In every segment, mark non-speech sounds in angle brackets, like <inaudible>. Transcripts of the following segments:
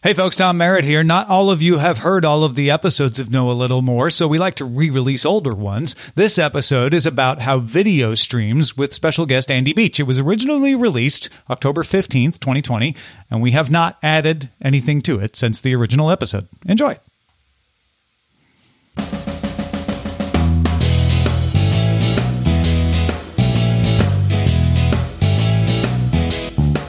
Hey folks, Tom Merritt here. Not all of you have heard all of the episodes of Know a Little More, so we like to re-release older ones. This episode is about how video streams with special guest Andy Beach. It was originally released October 15th, 2020, and we have not added anything to it since the original episode. Enjoy.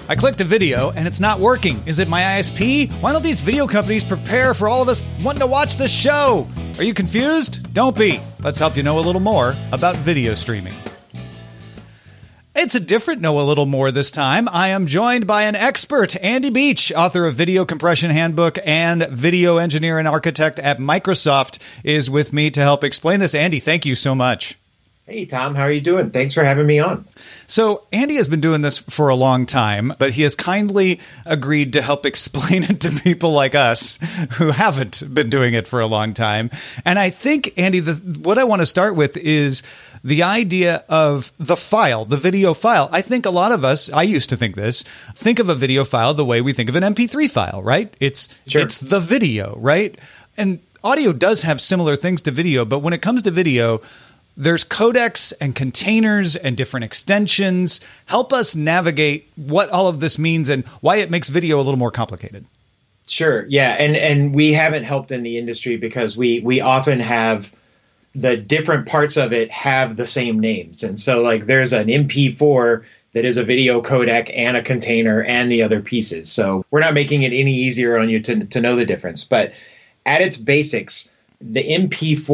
I clicked a video and it's not working. Is it my ISP? Why don't these video companies prepare for all of us wanting to watch this show? Are you confused? Don't be. Let's help you know a little more about video streaming. It's a different know a little more this time. I am joined by an expert, Andy Beach, author of Video Compression Handbook and video engineer and architect at Microsoft, is with me to help explain this. Andy, thank you so much. Hey, Tom, how are you doing? Thanks for having me on. So, Andy has been doing this for a long time, but he has kindly agreed to help <laughs> explain it to people like us who haven't been doing it for a long time. And I think, Andy, the, what I want to start with is the idea of the file, the video file. I think a lot of us, I used to think this, think of a video file the way we think of an MP3 file, right? It's Sure. it's the video, right? And audio does have similar things to video, but when it comes to video, there's codecs and containers and different extensions. Help us navigate what all of this means and why it makes video a little more complicated. Sure, yeah, and and we haven't helped in the industry because we we often have the different parts of it have the same names, and so like there's an MP4 that is a video codec and a container and the other pieces. So we're not making it any easier on you to to know the difference, but at its basics. The MP4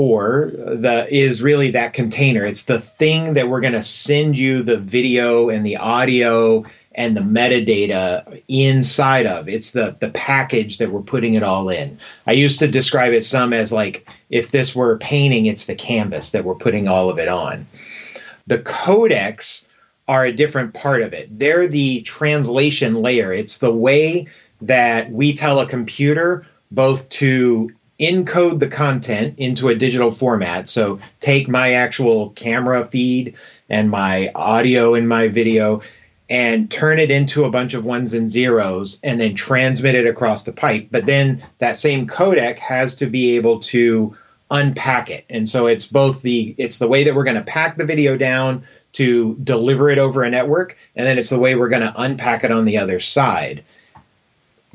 uh, the is really that container. It's the thing that we're going to send you the video and the audio and the metadata inside of. It's the the package that we're putting it all in. I used to describe it some as like if this were painting, it's the canvas that we're putting all of it on. The codecs are a different part of it. They're the translation layer. It's the way that we tell a computer both to encode the content into a digital format. So take my actual camera feed and my audio and my video and turn it into a bunch of ones and zeros and then transmit it across the pipe. But then that same codec has to be able to unpack it. And so it's both the it's the way that we're going to pack the video down to deliver it over a network and then it's the way we're going to unpack it on the other side.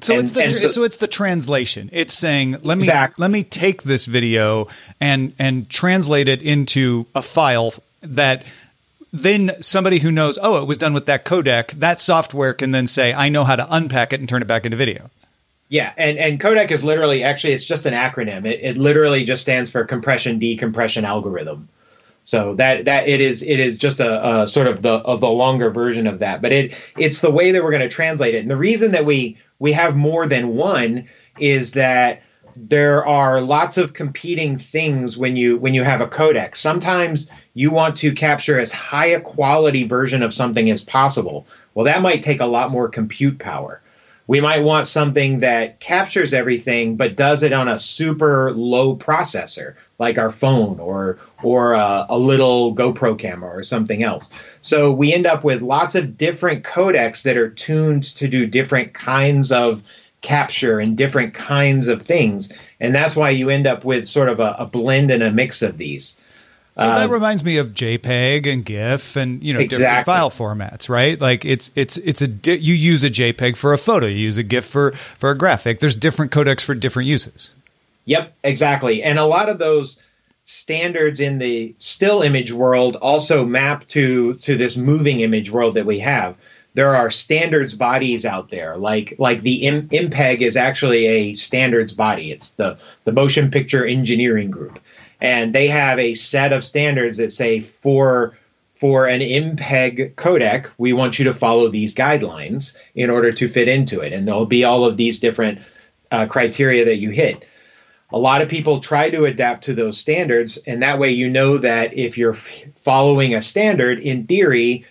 So And- it's the so, so- it's the translation. It's saying let me Exactly. let me take this video and and translate it into a file that then somebody who knows oh it was done with that codec that software can then say I know how to unpack it and turn it back into video. Yeah, and, and codec is literally actually it's just an acronym. It, it literally just stands for compression decompression algorithm. So that that it is it is just a, a sort of the of the longer version of that. But it it's the way that we're going to translate it. And the reason that we we have more than one is that there are lots of competing things when you when you have a codec. Sometimes you want to capture as high a quality version of something as possible. Well, that might take a lot more compute power. We might want something that captures everything but does it on a super low processor, like our phone or or a, a little GoPro camera or something else. So we end up with lots of different codecs that are tuned to do different kinds of capture and different kinds of things, and that's why you end up with sort of a, a blend and a mix of these. So that uh, reminds me of JPEG and GIF and you know exactly. different file formats, right? Like it's it's it's a di- you use a JPEG for a photo, you use a GIF for for a graphic. There's different codecs for different uses. Yep, exactly. And a lot of those standards in the still image world also map to to this moving image world that we have. There are standards bodies out there, like like the M- MPEG is actually a standards body. It's the the Motion Picture Engineering Group and they have a set of standards that say for for an MPEG codec, we want you to follow these guidelines in order to fit into it, and there'll be all of these different uh, criteria that you hit. A lot of people try to adapt to those standards, and that way you know that if you're following a standard, in theory,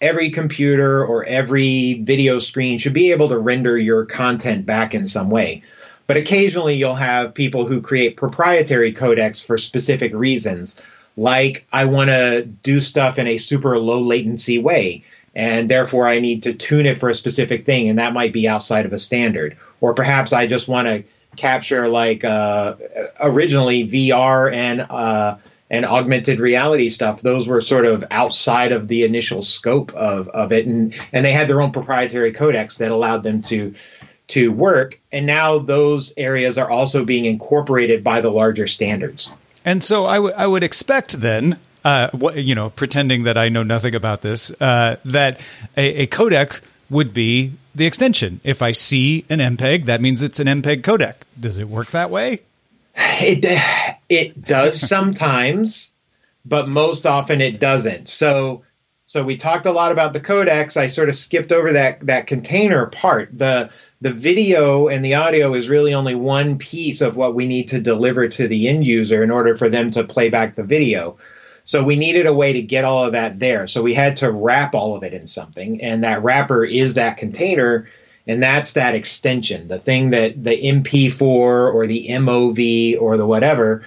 every computer or every video screen should be able to render your content back in some way. But occasionally you'll have people who create proprietary codecs for specific reasons, like I want to do stuff in a super low latency way, and therefore I need to tune it for a specific thing, and that might be outside of a standard. Or perhaps I just want to capture like uh, originally VR and uh, and augmented reality stuff. Those were sort of outside of the initial scope of of it, and and they had their own proprietary codecs that allowed them to to work. And now those areas are also being incorporated by the larger standards. And so I, would expect then, uh, what, you know, pretending that I know nothing about this, uh, that a, a, codec would be the extension. If I see an MPEG, that means it's an MPEG codec. Does it work that way? It it does <laughs> sometimes, but most often it doesn't. So so we talked a lot about the codecs. I sort of skipped over that that container part. The the video and the audio is really only one piece of what we need to deliver to the end user in order for them to play back the video. So we needed a way to get all of that there. So we had to wrap all of it in something, and that wrapper is that container, and that's that extension, the thing that the MP4 or the MOV or the whatever.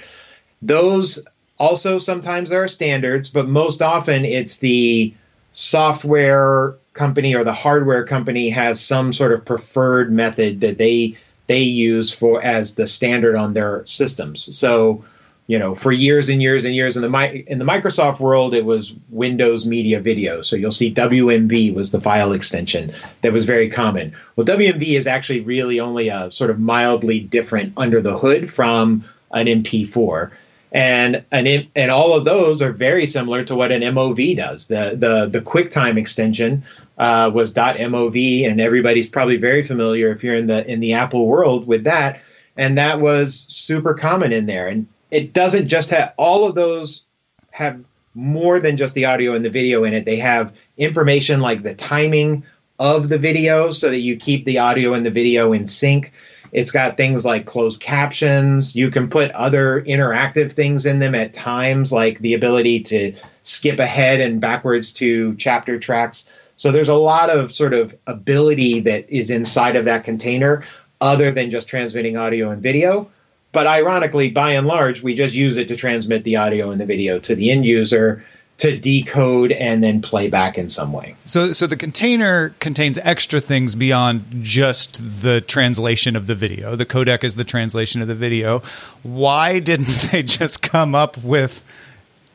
Those also sometimes there are standards, but most often it's the software company or the hardware company has some sort of preferred method that they they use for as the standard on their systems. So, you know, for years and years and years in the in the Microsoft world, it was Windows Media Video. So you'll see WMV was the file extension that was very common. Well, WMV is actually really only a sort of mildly different under the hood from an MP4 and and and all of those are very similar to what an MOV does. The the the QuickTime extension uh, was .mov, and everybody's probably very familiar if you're in the in the Apple world with that. And that was super common in there. And it doesn't just have all of those have more than just the audio and the video in it. They have information like the timing of the video so that you keep the audio and the video in sync. It's got things like closed captions. You can put other interactive things in them at times, like the ability to skip ahead and backwards to chapter tracks. So there's a lot of sort of ability that is inside of that container other than just transmitting audio and video. But ironically, by and large, we just use it to transmit the audio and the video to the end user to decode and then play back in some way. So, so the container contains extra things beyond just the translation of the video. The codec is the translation of the video. Why didn't <laughs> they just come up with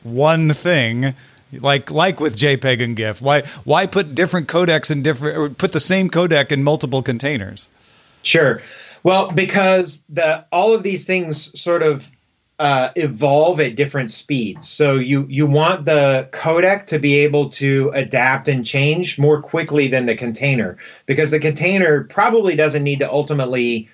one thing? Like like with JPEG and GIF, why why put different codecs in different or put the same codec in multiple containers? Sure. Well, because the all of these things sort of uh, evolve at different speeds. So you you want the codec to be able to adapt and change more quickly than the container because the container probably doesn't need to ultimately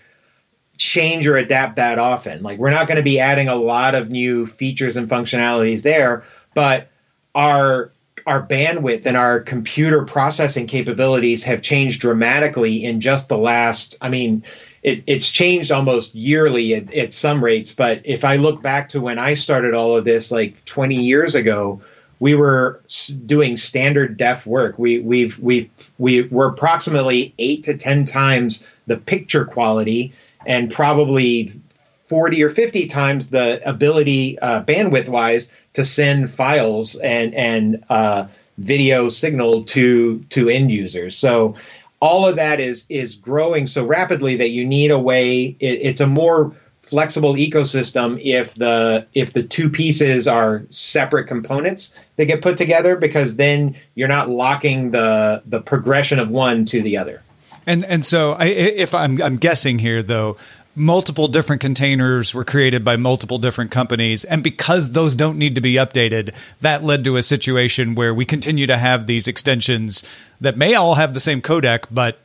change or adapt that often. Like we're not going to be adding a lot of new features and functionalities there, but our our bandwidth and our computer processing capabilities have changed dramatically in just the last I mean it, it's changed almost yearly at, at, some rates. But if I look back to when I started all of this, like 20 years ago, we were doing standard def work. We we've we've we were approximately eight to 10 times the picture quality, and probably 40 or 50 times the ability uh, bandwidth wise to send files and and uh, video signal to to end users. So all of that is is growing so rapidly that you need a way. It, it's a more flexible ecosystem if the if the two pieces are separate components that get put together because then you're not locking the the progression of one to the other. And and so I, if I'm I'm guessing here though, multiple different containers were created by multiple different companies and because those don't need to be updated, that led to a situation where we continue to have these extensions that may all have the same codec but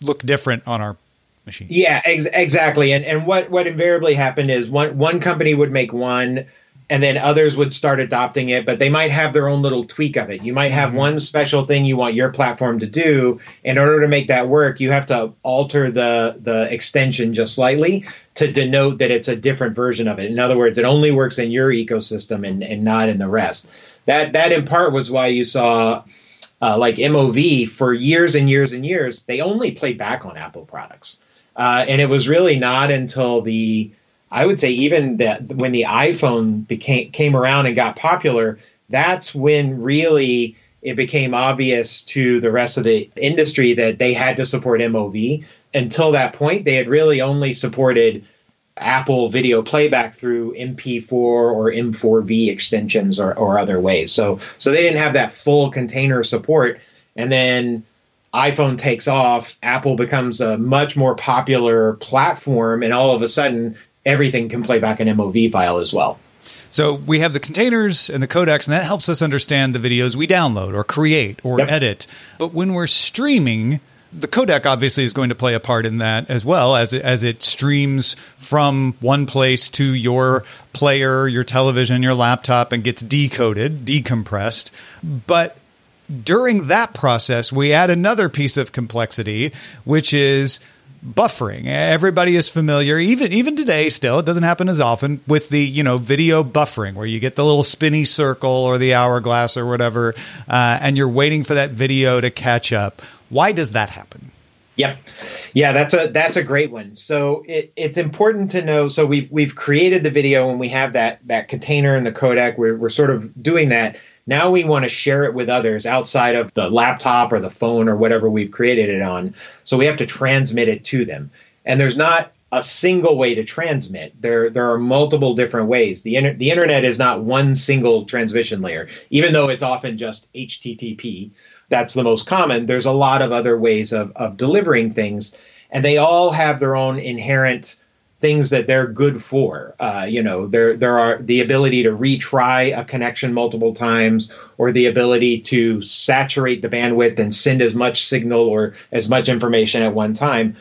look different on our machine. Yeah, ex- exactly. And and what what invariably happened is one one company would make one and then others would start adopting it, but they might have their own little tweak of it. You might have mm-hmm. one special thing you want your platform to do. In order to make that work, you have to alter the the extension just slightly to denote that it's a different version of it. In other words, it only works in your ecosystem and, and not in the rest. That that in part was why you saw uh, like MOV for years and years and years, they only played back on Apple products. Uh, and it was really not until the I would say even that when the iPhone became came around and got popular, that's when really it became obvious to the rest of the industry that they had to support MOV. Until that point, they had really only supported Apple video playback through MP4 or M4V extensions or, or other ways. So so they didn't have that full container support. And then iPhone takes off, Apple becomes a much more popular platform, and all of a sudden everything can play back an MOV file as well. So we have the containers and the codecs, and that helps us understand the videos we download or create or yep. edit. But when we're streaming, the codec obviously is going to play a part in that as well as it, as it streams from one place to your player, your television, your laptop, and gets decoded, decompressed. But during that process, we add another piece of complexity, which is buffering. Everybody is familiar, even even today. Still, it doesn't happen as often with the you know video buffering, where you get the little spinny circle or the hourglass or whatever, uh, and you're waiting for that video to catch up. Why does that happen? Yep. Yeah, that's a that's a great one. So it, it's important to know. So we've we've created the video and we have that that container and the codec. We're we're sort of doing that now we want to share it with others outside of the laptop or the phone or whatever we've created it on. So we have to transmit it to them. And there's not a single way to transmit. There there are multiple different ways. The inter- the internet is not one single transmission layer, even though it's often just HTTP. That's the most common. There's a lot of other ways of of delivering things, and they all have their own inherent things that they're good for. Uh, you know, there there are the ability to retry a connection multiple times, or the ability to saturate the bandwidth and send as much signal or as much information at one time.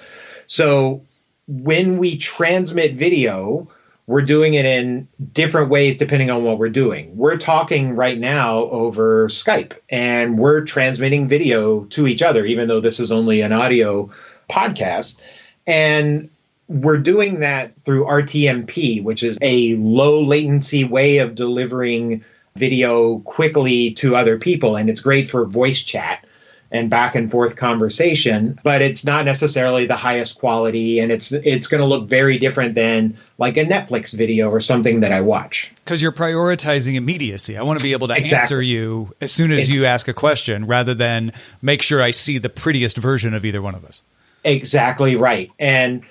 So when we transmit video, we're doing it in different ways depending on what we're doing. We're talking right now over Skype and we're transmitting video to each other, even though this is only an audio podcast. And we're doing that through RTMP, which is a low latency way of delivering video quickly to other people. And it's great for voice chat and back and forth conversation, but it's not necessarily the highest quality and it's it's going to look very different than like a Netflix video or something that I watch. Cuz you're prioritizing immediacy. I want to be able to exactly. answer you as soon as you ask a question rather than make sure I see the prettiest version of either one of us. Exactly right. And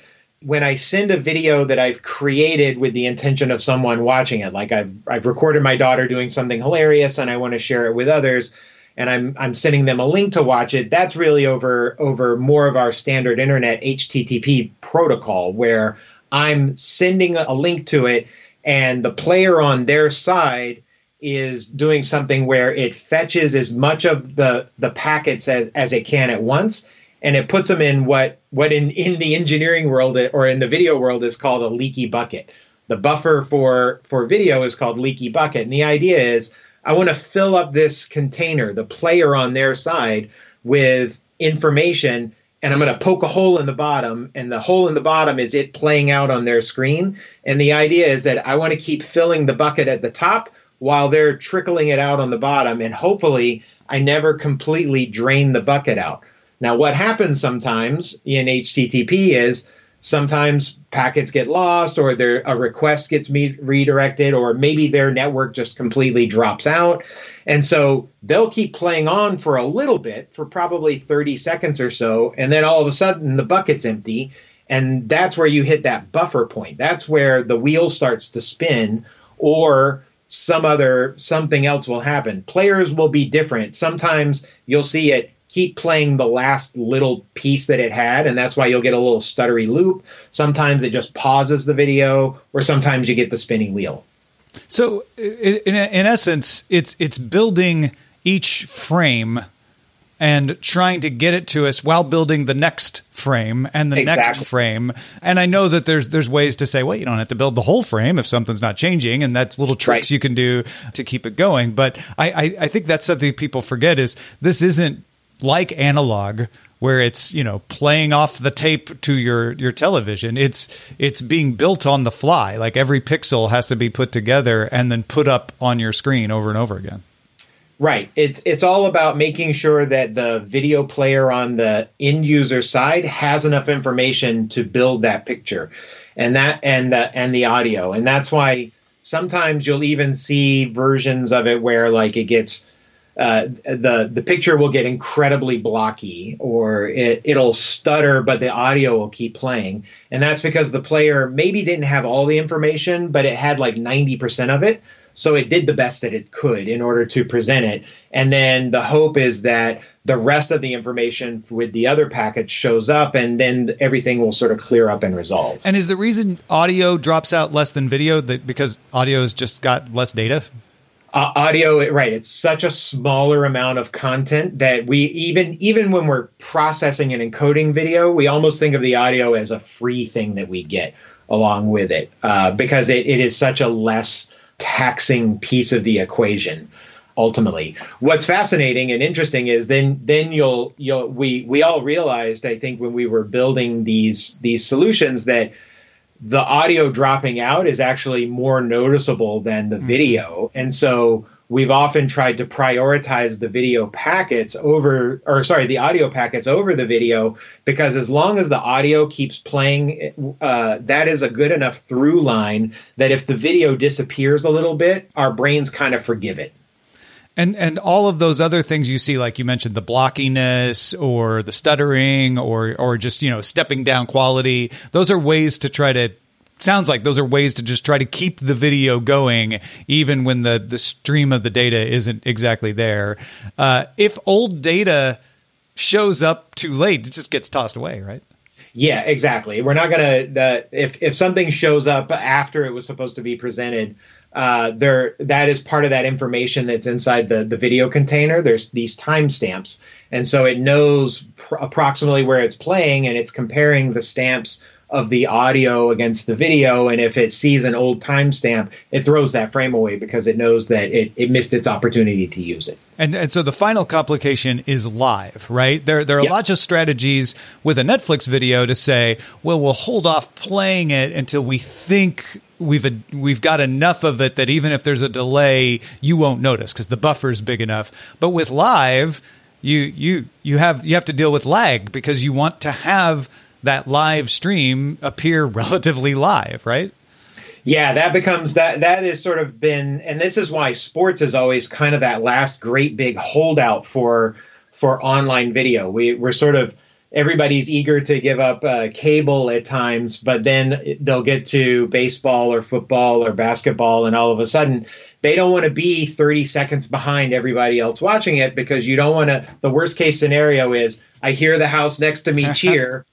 when I send a video that I've created with the intention of someone watching it, like I've I've recorded my daughter doing something hilarious and I want to share it with others, and I'm I'm sending them a link to watch it. That's really over over more of our standard internet HTTP protocol where I'm sending a link to it and the player on their side is doing something where it fetches as much of the the packets as, as it can at once and it puts them in what what in in the engineering world uh, or in the video world is called a leaky bucket. The buffer for for video is called leaky bucket, and the idea is I want to fill up this container, the player on their side, with information, and I'm going to poke a hole in the bottom, and the hole in the bottom is it playing out on their screen. And the idea is that I want to keep filling the bucket at the top while they're trickling it out on the bottom, and hopefully I never completely drain the bucket out. Now, what happens sometimes in HTTP is sometimes packets get lost or there a request gets me- redirected or maybe their network just completely drops out and so they'll keep playing on for a little bit for probably 30 seconds or so and then all of a sudden the bucket's empty And that's where you hit that buffer point. That's where the wheel starts to spin or some other something else will happen. Players will be different. Sometimes you'll see it keep playing the last little piece that it had, and that's why you'll get a little stuttery loop. Sometimes it just pauses the video, or sometimes you get the spinning wheel. So, in, in essence, it's it's building each frame and trying to get it to us while building the next frame and the exactly. next frame. And I know that there's there's ways to say, well, you don't have to build the whole frame if something's not changing, and that's little tricks right. you can do to keep it going. But I, I, I think that's something people forget is this isn't like analog where it's you know playing off the tape to your your television. It's it's being built on the fly. Like every pixel has to be put together and then put up on your screen over and over again. Right. It's it's all about making sure that the video player on the end user side has enough information to build that picture, and that and the and the audio, and that's why sometimes you'll even see versions of it where like it gets uh, the the picture will get incredibly blocky or it, it'll stutter but the audio will keep playing and that's because the player maybe didn't have all the information but it had like 90% of it so it did the best that it could in order to present it. And then the hope is that the rest of the information with the other package shows up and then everything will sort of clear up and resolve. And is the reason audio drops out less than video that because audio has just got less data? Uh, audio right it's such a smaller amount of content that we even even when we're processing and encoding video we almost think of the audio as a free thing that we get along with it uh, because it, it is such a less taxing piece of the equation ultimately. What's fascinating and interesting is then then you'll you'll we we all realized i think when we were building these these solutions that the audio dropping out is actually more noticeable than the mm-hmm. video and so we've often tried to prioritize the video packets over or sorry the audio packets over the video because as long as the audio keeps playing uh, that is a good enough through line that if the video disappears a little bit our brains kind of forgive it and and all of those other things you see like you mentioned the blockiness or the stuttering or or just you know stepping down quality those are ways to try to sounds like those are ways to just try to keep the video going even when the the stream of the data isn't exactly there. Uh, if old data shows up too late, it just gets tossed away, right? Yeah, exactly. We're not gonna if if something shows up after it was supposed to be presented, uh, there that is part of that information that's inside the the video container. There's these timestamps, and so it knows pr- approximately where it's playing, and it's comparing the stamps of the audio against the video. And if it sees an old timestamp, it throws that frame away because it knows that it, it missed its opportunity to use it. And, and so the final complication is live, right? There, there are yep. lots of strategies with a Netflix video to say, well, we'll hold off playing it until we think we've a, we've got enough of it that even if there's a delay, you won't notice because the buffer is big enough. But with live, you you you have you have to deal with lag because you want to have that live stream appear <laughs> relatively live, right? Yeah, that becomes that that has sort of been and this is why sports is always kind of that last great big holdout for for online video. We we're sort of everybody's eager to give up uh, cable at times, but then they'll get to baseball or football or basketball, and all of a sudden they don't want to be 30 seconds behind everybody else watching it because you don't want to. The worst case scenario is I hear the house next to me <laughs> cheer,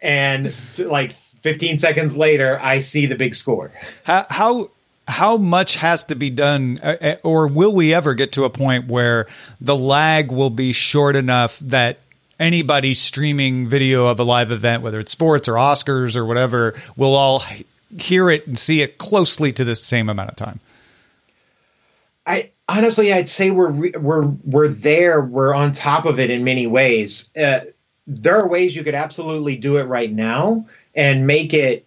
and like 15 seconds later, I see the big score. How how, how much has to be done, uh, uh, or will we ever get to a point where the lag will be short enough that anybody streaming video of a live event, whether it's sports or Oscars or whatever, will all hear it and see it closely to the same amount of time? I honestly, I'd say we're we're we're there. We're on top of it in many ways. Uh, there are ways you could absolutely do it right now and make it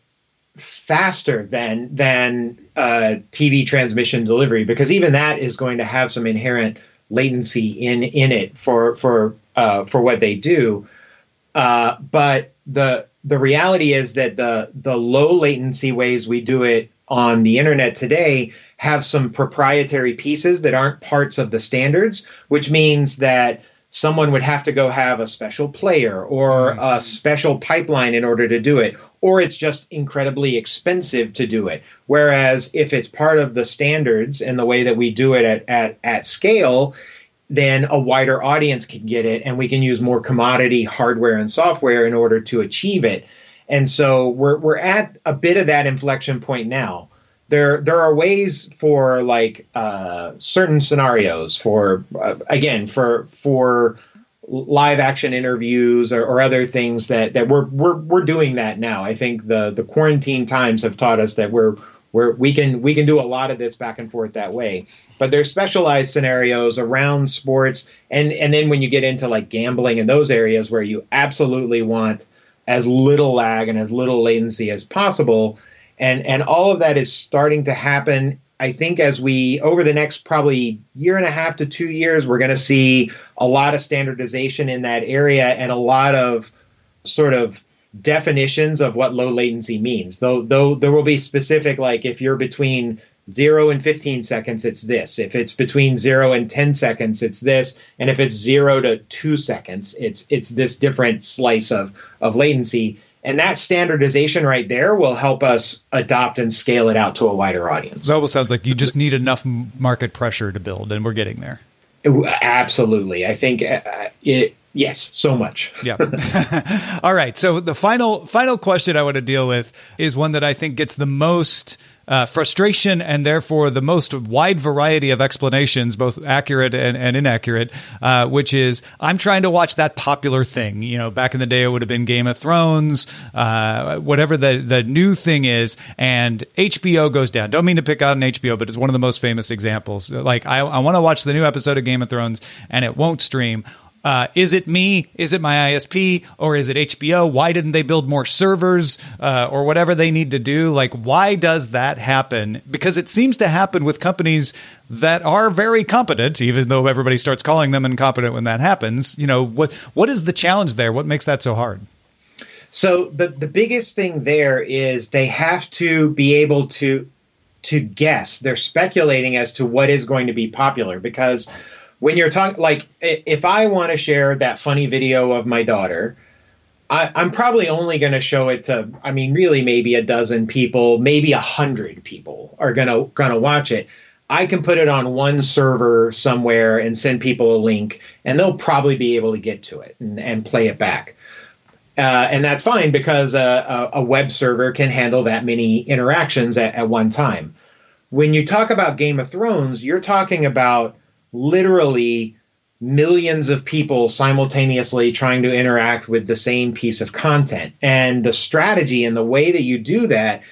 faster than than uh, TV transmission delivery because even that is going to have some inherent latency in in it for for uh, for what they do. Uh, but the the reality is that the the low latency ways we do it on the internet today have some proprietary pieces that aren't parts of the standards, which means that someone would have to go have a special player or mm-hmm. a special pipeline in order to do it, or it's just incredibly expensive to do it. Whereas if it's part of the standards and the way that we do it at, at, at scale, then a wider audience can get it and we can use more commodity hardware and software in order to achieve it. And so we're we're at a bit of that inflection point now. There there are ways for like uh, certain scenarios for uh, again for for live action interviews or, or, other things that that we're we're we're doing that now. I think the the quarantine times have taught us that we're we're we can we can do a lot of this back and forth that way. But there's specialized scenarios around sports and and then when you get into like gambling and those areas where you absolutely want as little lag and as little latency as possible. And and all of that is starting to happen. I think as we over the next probably year and a half to two years, we're going to see a lot of standardization in that area and a lot of sort of definitions of what low latency means. Though though there will be specific like if you're between 0 and 15 seconds, it's this. If it's between 0 and 10 seconds, it's this. And if it's 0 to 2 seconds, it's it's this different slice of, of latency. And that standardization right there will help us adopt and scale it out to a wider audience. That almost sounds like you just need enough market pressure to build, and we're getting there. Absolutely. I think uh, it, Yes, so much. yeah. <laughs> All right. So the final final question I want to deal with is one that I think gets the most uh, frustration and therefore the most wide variety of explanations, both accurate and, and inaccurate, uh, which is I'm trying to watch that popular thing. You know, back in the day, it would have been Game of Thrones, uh, whatever the, the new thing is, and HBO goes down. Don't mean to pick out an HBO, but it's one of the most famous examples. Like, I, I want to watch the new episode of Game of Thrones, and it won't stream uh, is it me? Is it my ISP? Or is it HBO? Why didn't they build more servers uh, or whatever they need to do? Like, why does that happen? Because it seems to happen with companies that are very competent, even though everybody starts calling them incompetent when that happens. You know, what what is the challenge there? What makes that so hard? So the the biggest thing there is they have to be able to to guess. They're speculating as to what is going to be popular because when you're talking like if I want to share that funny video of my daughter, I, am probably only going to show it to I mean really maybe a dozen people, maybe a hundred people are gonna gonna watch it. I can put it on one server somewhere and send people a link, and they'll probably be able to get to it and, and play it back. Uh, and that's fine because a, a, web server can handle that many interactions at, at one time. When you talk about Game of Thrones, you're talking about literally millions of people simultaneously trying to interact with the same piece of content. And the strategy and the way that you do that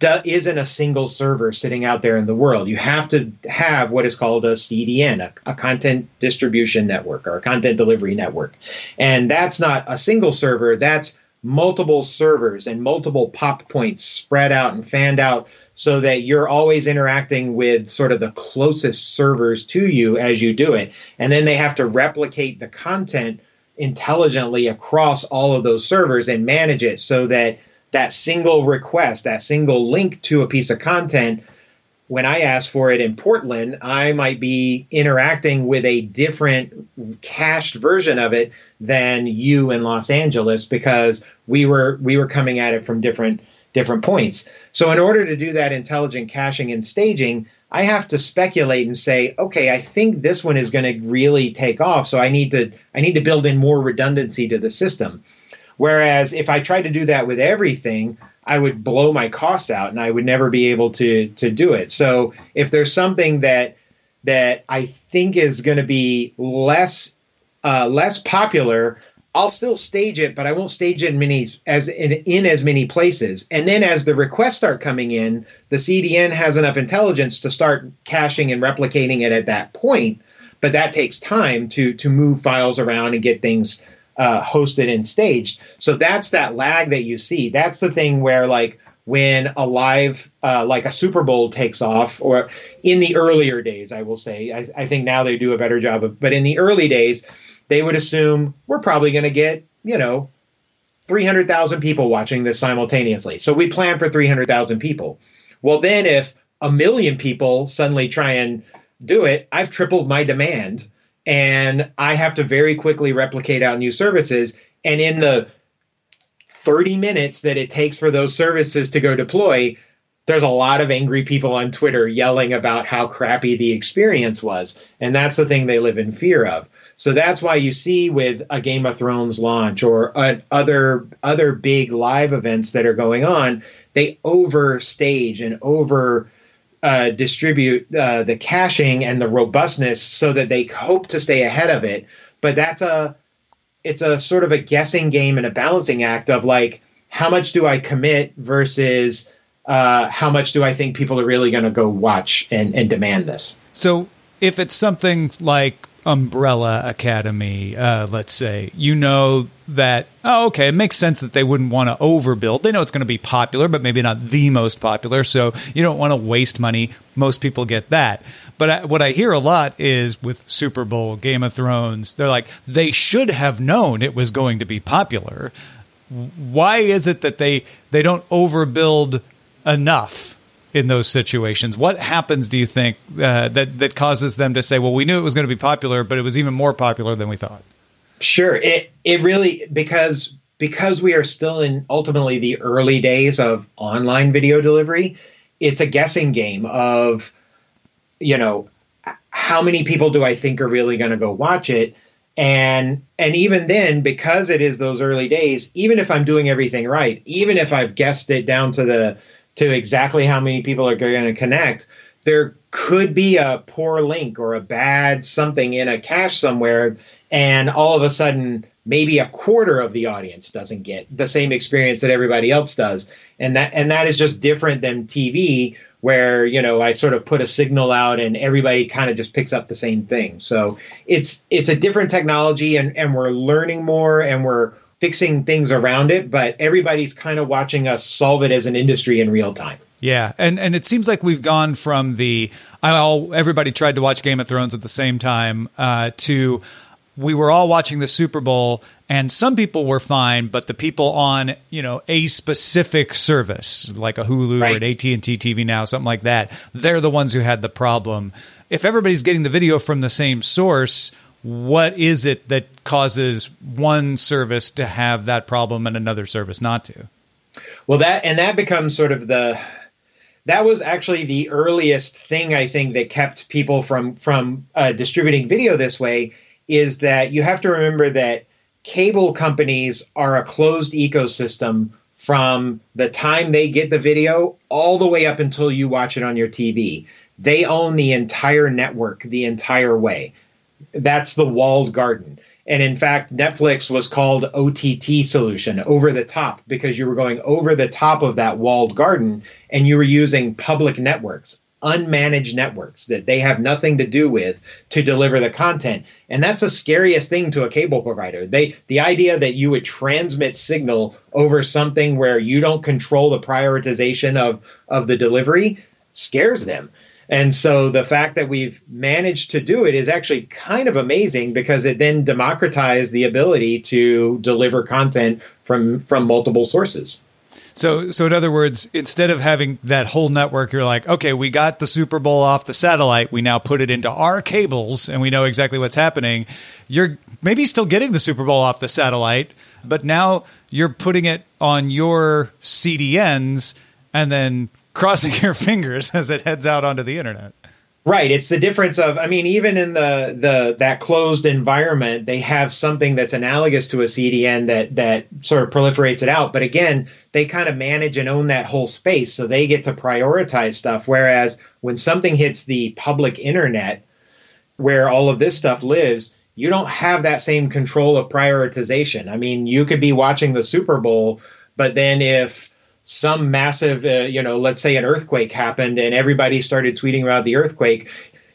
isn't a single server sitting out there in the world. You have to have what is called a CDN, a, a, content distribution network or a content delivery network. And that's not a single server, that's multiple servers and multiple pop points spread out and fanned out so that you're always interacting with sort of the closest servers to you as you do it. And then they have to replicate the content intelligently across all of those servers and manage it so that that single request, that single link to a piece of content, when I ask for it in Portland, I might be interacting with a different cached version of it than you in Los Angeles because we were we were coming at it from different different points. So in order to do that intelligent caching and staging, I have to speculate and say, okay, I think this one is going to really take off, so I need to I need to build in more redundancy to the system. Whereas if I tried to do that with everything, I would blow my costs out and I would never be able to to do it. So if there's something that that I think is going to be less uh, less popular, I'll still stage it, but I won't stage it in many as in, in as many places. And then as the requests start coming in, the CDN has enough intelligence to start caching and replicating it at that point. But that takes time to to move files around and get things uh, hosted and staged. So that's that lag that you see. That's the thing where like when a live uh, like a Super Bowl takes off, or in the earlier days, I will say, I, I think now they do a better job of, but in the early days they would assume we're probably going to get, you know, 300,000 people watching this simultaneously. So we plan for 300,000 people. Well, then if a million people suddenly try and do it, I've tripled my demand and I have to very quickly replicate out new services. And in the 30 minutes that it takes for those services to go deploy, there's a lot of angry people on Twitter yelling about how crappy the experience was. And that's the thing they live in fear of. So that's why you see with a Game of Thrones launch or other other big live events that are going on, they overstage and over uh, distribute uh, the caching and the robustness so that they hope to stay ahead of it. But that's a it's a sort of a guessing game and a balancing act of like how much do I commit versus uh, how much do I think people are really going to go watch and, and demand this? So if it's something like Umbrella Academy, uh, let's say, you know that, oh, okay, it makes sense that they wouldn't want to overbuild. They know it's going to be popular, but maybe not the most popular. So you don't want to waste money. Most people get that. But I, what I hear a lot is with Super Bowl, Game of Thrones, they're like, they should have known it was going to be popular. Why is it that they, they don't overbuild enough? In those situations? What happens, do you think, uh, that that causes them to say, "Well, we knew it was going to be popular, but it was even more popular than we thought"? Sure, it it really because because we are still in ultimately the early days of online video delivery. It's a guessing game of, you know, how many people do I think are really going to go watch it, and and even then because it is those early days even if i'm doing everything right even if i've guessed it down to the to exactly how many people are going to connect, there could be a poor link or a bad something in a cache somewhere, and all of a sudden, maybe a quarter of the audience doesn't get the same experience that everybody else does, and that and that is just different than TV, where you know I sort of put a signal out and everybody kind of just picks up the same thing. So it's it's a different technology, and and we're learning more, and we're fixing things around it, but everybody's kind of watching us solve it as an industry in real time. Yeah, and and it seems like we've gone from the all everybody tried to watch Game of Thrones at the same time uh, to we were all watching the Super Bowl and some people were fine, but the people on you know a specific service like a Hulu right. or an AT and T TV now, something like that, they're the ones who had the problem. If everybody's getting the video from the same source, what is it that causes one service to have that problem and another service not to? Well, that and that becomes sort of the that was actually the earliest thing I think that kept people from from uh, distributing video this way is that you have to remember that cable companies are a closed ecosystem from the time they get the video all the way up until you watch it on your TV. They own the entire network the entire way that's the walled garden. And in fact, Netflix was called OTT solution, over the top, because you were going over the top of that walled garden and you were using public networks, unmanaged networks that they have nothing to do with to deliver the content. And that's the scariest thing to a cable provider. They the idea that you would transmit signal over something where you don't control the prioritization of of the delivery scares them. And so the fact that we've managed to do it is actually kind of amazing because it then democratized the ability to deliver content from from multiple sources. So, so in other words, instead of having that whole network, you're like, okay, we got the Super Bowl off the satellite. We now put it into our cables, and we know exactly what's happening. You're maybe still getting the Super Bowl off the satellite, but now you're putting it on your CDNs, and then crossing your fingers <laughs> as it heads out onto the internet. Right. It's the difference of I mean, even in the the that closed environment, they have something that's analogous to a CDN that that sort of proliferates it out. But again, they kind of manage and own that whole space, so they get to prioritize stuff. Whereas when something hits the public internet, where all of this stuff lives, you don't have that same control of prioritization. I mean, you could be watching the Super Bowl, but then if some massive, uh, you know, let's say an earthquake happened and everybody started tweeting about the earthquake,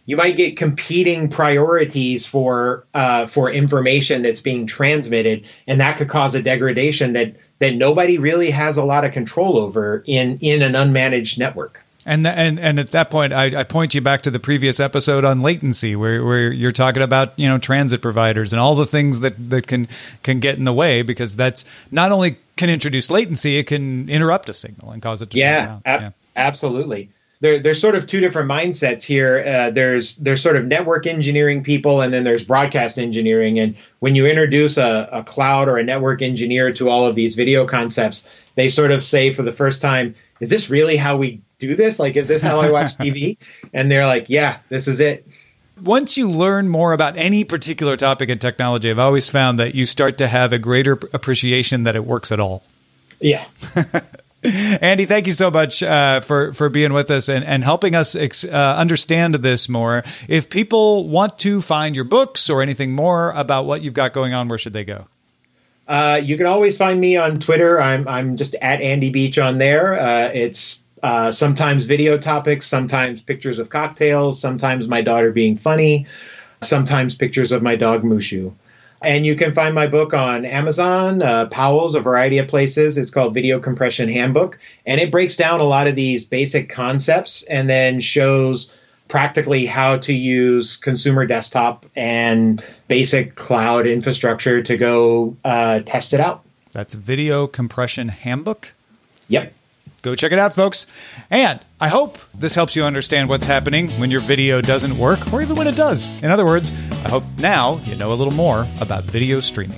you might get competing priorities for uh, for information that's being transmitted, and that could cause a degradation that that nobody really has a lot of control over in in an unmanaged network. And and and at that point, I, I, point you back to the previous episode on latency, where where you're talking about you know transit providers and all the things that that can can get in the way because that's not only can introduce latency, it can interrupt a signal and cause it to yeah, ab- yeah. absolutely. there, there's sort of two different mindsets here. Uh, there's there's sort of network engineering people, and then there's broadcast engineering. And when you introduce a, a cloud or a network engineer to all of these video concepts, they sort of say for the first time, "Is this really how we do this? Like, is this how I watch TV?" <laughs> And they're like, "Yeah, this is it." Once you learn more about any particular topic in technology, I've always found that you start to have a greater appreciation that it works at all. Yeah. <laughs> Andy, thank you so much uh, for for being with us and, and helping us ex- uh, understand this more. If people want to find your books or anything more about what you've got going on, where should they go? Uh, you can always find me on Twitter. I'm I'm just at Andy Beach on there. Uh, it's uh, sometimes video topics, sometimes pictures of cocktails, sometimes my daughter being funny, sometimes pictures of my dog Mushu. And you can find my book on Amazon, uh, Powell's, a variety of places. It's called Video Compression Handbook. And it breaks down a lot of these basic concepts and then shows practically how to use consumer desktop and basic cloud infrastructure to go uh, test it out. That's Video Compression Handbook? Yep. Go check it out, folks. And I hope this helps you understand what's happening when your video doesn't work, or even when it does. In other words, I hope now you know a little more about video streaming.